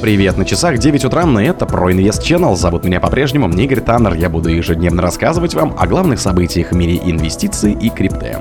Привет, на часах 9 утра, и это ProInvest Channel. Зовут меня по-прежнему Игорь Таннер. Я буду ежедневно рассказывать вам о главных событиях в мире инвестиций и крипты.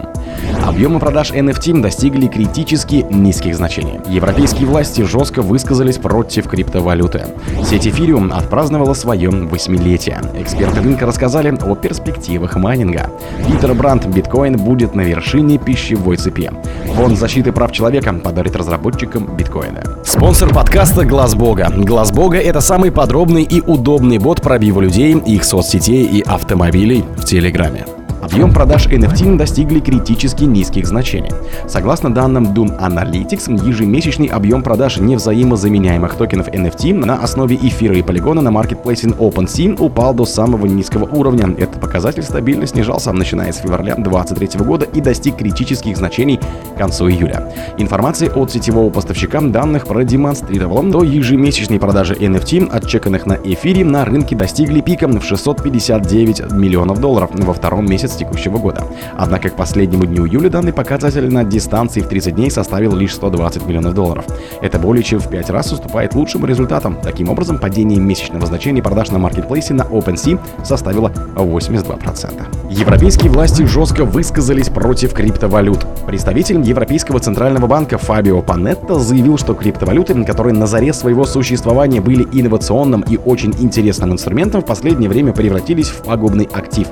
Объемы продаж NFT достигли критически низких значений. Европейские власти жестко высказались против криптовалюты. Сеть Ethereum отпраздновала свое восьмилетие. Эксперты рынка рассказали о перспективах майнинга. Питер Брандт биткоин будет на вершине пищевой цепи. Фонд защиты прав человека подарит разработчикам биткоина. Спонсор подкаста Глаз Бога. Глаз Бога это самый подробный и удобный бот пробива людей, их соцсетей и автомобилей в Телеграме. Объем продаж NFT достигли критически низких значений. Согласно данным Doom Analytics, ежемесячный объем продаж невзаимозаменяемых токенов NFT на основе эфира и полигона на маркетплейсе OpenSea упал до самого низкого уровня. Этот показатель стабильно снижался, начиная с февраля 2023 года и достиг критических значений к концу июля. Информация от сетевого поставщика данных продемонстрировала, что ежемесячные продажи NFT, отчеканных на эфире, на рынке достигли пика в 659 миллионов долларов во втором месяце месяц текущего года. Однако к последнему дню июля данный показатель на дистанции в 30 дней составил лишь 120 миллионов долларов. Это более чем в 5 раз уступает лучшим результатам. Таким образом, падение месячного значения продаж на маркетплейсе на OpenSea составило 82%. Европейские власти жестко высказались против криптовалют. Представитель Европейского центрального банка Фабио Панетто заявил, что криптовалюты, которые на заре своего существования были инновационным и очень интересным инструментом, в последнее время превратились в пагубный актив.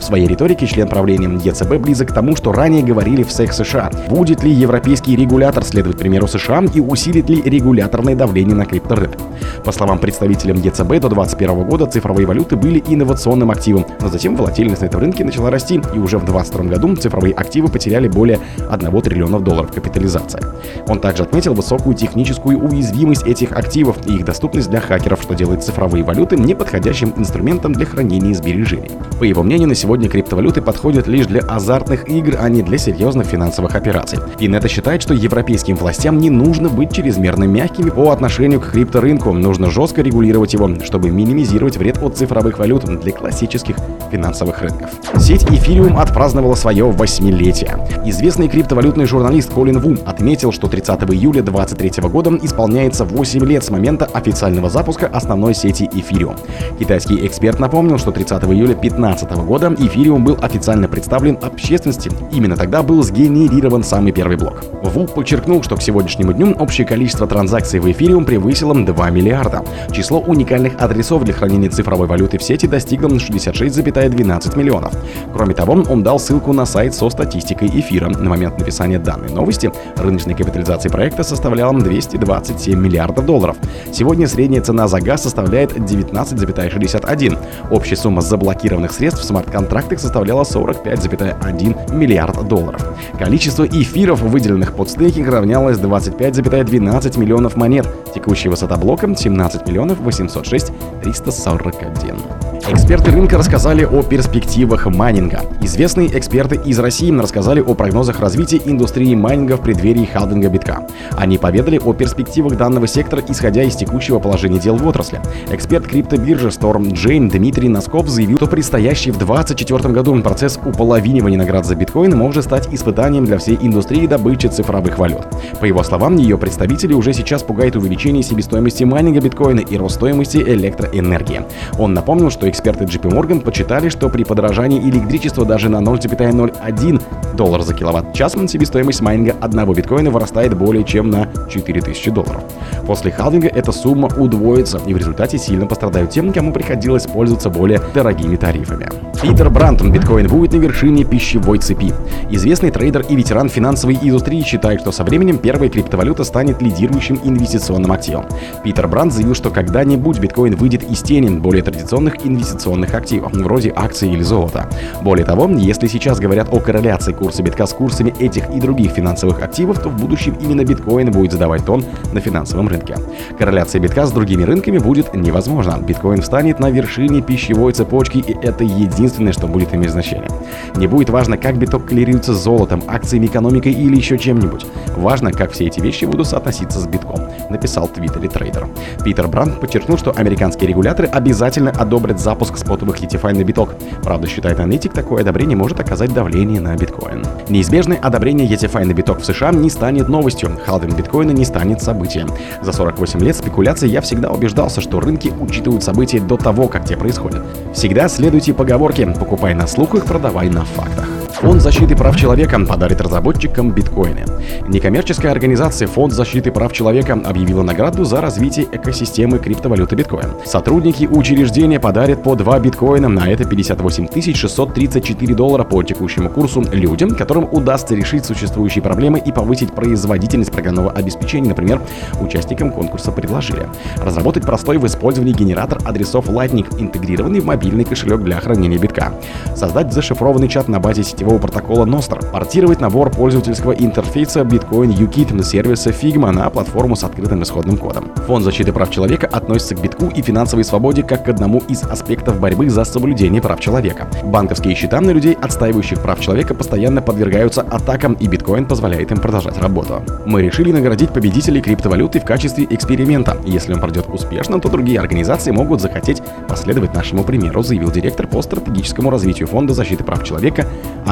В своей риторике член правления ЕЦБ, близок к тому, что ранее говорили в СЭК США. Будет ли европейский регулятор следовать примеру США и усилит ли регуляторное давление на крипторынок? По словам представителям ЕЦБ, до 2021 года цифровые валюты были инновационным активом, но затем волатильность на этом рынке начала расти, и уже в 2022 году цифровые активы потеряли более 1 триллиона долларов капитализации. Он также отметил высокую техническую уязвимость этих активов и их доступность для хакеров, что делает цифровые валюты неподходящим инструментом для хранения сбережений. По его мнению, на сегодня криптовалюты валюты подходят лишь для азартных игр, а не для серьезных финансовых операций. Инета считает, что европейским властям не нужно быть чрезмерно мягкими по отношению к крипторынку. Нужно жестко регулировать его, чтобы минимизировать вред от цифровых валют для классических финансовых рынков. Сеть Ethereum отпраздновала свое восьмилетие. Известный криптовалютный журналист Колин Ву отметил, что 30 июля 2023 года исполняется 8 лет с момента официального запуска основной сети Ethereum. Китайский эксперт напомнил, что 30 июля 2015 года Ethereum был официально представлен общественности. Именно тогда был сгенерирован самый первый блок. Ву подчеркнул, что к сегодняшнему дню общее количество транзакций в эфириум превысило 2 миллиарда. Число уникальных адресов для хранения цифровой валюты в сети достигло 66,12 миллионов. Кроме того, он дал ссылку на сайт со статистикой эфира. На момент написания данной новости рыночная капитализация проекта составляла 227 миллиардов долларов. Сегодня средняя цена за газ составляет 19,61. Общая сумма заблокированных средств в смарт-контрактах составляет составляла 45,1 миллиард долларов. Количество эфиров, выделенных под стейкинг, равнялось 25,12 миллионов монет. Текущая высота блока 17 миллионов 806 341. Эксперты рынка рассказали о перспективах майнинга. Известные эксперты из России рассказали о прогнозах развития индустрии майнинга в преддверии халдинга битка. Они поведали о перспективах данного сектора, исходя из текущего положения дел в отрасли. Эксперт криптобиржи Storm Джейн Дмитрий Носков заявил, что предстоящий в 2024 году процесс уполовинивания наград за биткоин может стать испытанием для всей индустрии добычи цифровых валют. По его словам, ее представители уже сейчас пугают увеличение себестоимости майнинга биткоина и рост стоимости электроэнергии. Он напомнил, что эксперты JP Morgan подсчитали, что при подорожании электричества даже на 0,01 доллар за киловатт-час себестоимость майнинга одного биткоина вырастает более чем на 4000 долларов. После халвинга эта сумма удвоится, и в результате сильно пострадают тем, кому приходилось пользоваться более дорогими тарифами. Питер Брантон, биткоин будет на вершине пищевой цепи. Известный трейдер и ветеран финансовой индустрии считает, что со временем первая криптовалюта станет лидирующим инвестиционным активом. Питер Бранд заявил, что когда-нибудь биткоин выйдет из тени более традиционных инвестиционных активов, вроде акций или золота. Более того, если сейчас говорят о корреляции курса битка с курсами этих и других финансовых активов, то в будущем именно биткоин будет задавать тон на финансовом рынке. Корреляция битка с другими рынками будет невозможна. Биткоин встанет на вершине пищевой цепочки, и это единственное, что будет иметь значение. Не будет важно, как биток коррелируется с золотом, акциями, экономикой или еще чем-нибудь. Важно, как все эти вещи будут соотноситься с битком. Написал в Твиттере трейдер. Питер Бранд подчеркнул, что американские регуляторы обязательно одобрят запуск спотовых ETF ы на биток. Правда, считает аналитик, такое одобрение может оказать давление на биткоин. Неизбежное одобрение ETFI на биток в США не станет новостью. Халвинг биткоина не станет событием. За 48 лет спекуляций я всегда убеждался, что рынки учитывают события до того, как те происходят. Всегда следуйте поговорке «покупай на слухах, продавай на фактах». Фонд защиты прав человека подарит разработчикам биткоины. Некоммерческая организация Фонд защиты прав человека объявила награду за развитие экосистемы криптовалюты биткоин. Сотрудники учреждения подарят по 2 биткоина, на это 58 634 доллара по текущему курсу людям, которым удастся решить существующие проблемы и повысить производительность программного обеспечения, например, участникам конкурса предложили разработать простой в использовании генератор адресов Lightning, интегрированный в мобильный кошелек для хранения битка, создать зашифрованный чат на базе сетевого сетевого протокола Nostr, портировать набор пользовательского интерфейса Bitcoin UKIT на сервиса Figma на платформу с открытым исходным кодом. Фонд защиты прав человека относится к битку и финансовой свободе как к одному из аспектов борьбы за соблюдение прав человека. Банковские счета на людей, отстаивающих прав человека, постоянно подвергаются атакам, и биткоин позволяет им продолжать работу. Мы решили наградить победителей криптовалюты в качестве эксперимента. Если он пройдет успешно, то другие организации могут захотеть последовать нашему примеру, заявил директор по стратегическому развитию Фонда защиты прав человека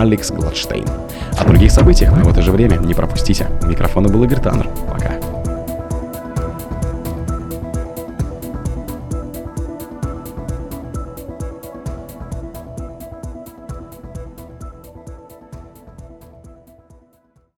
Алекс Гладштейн. О других событиях в это же время не пропустите. Микрофона был Игорь Таннер. Пока.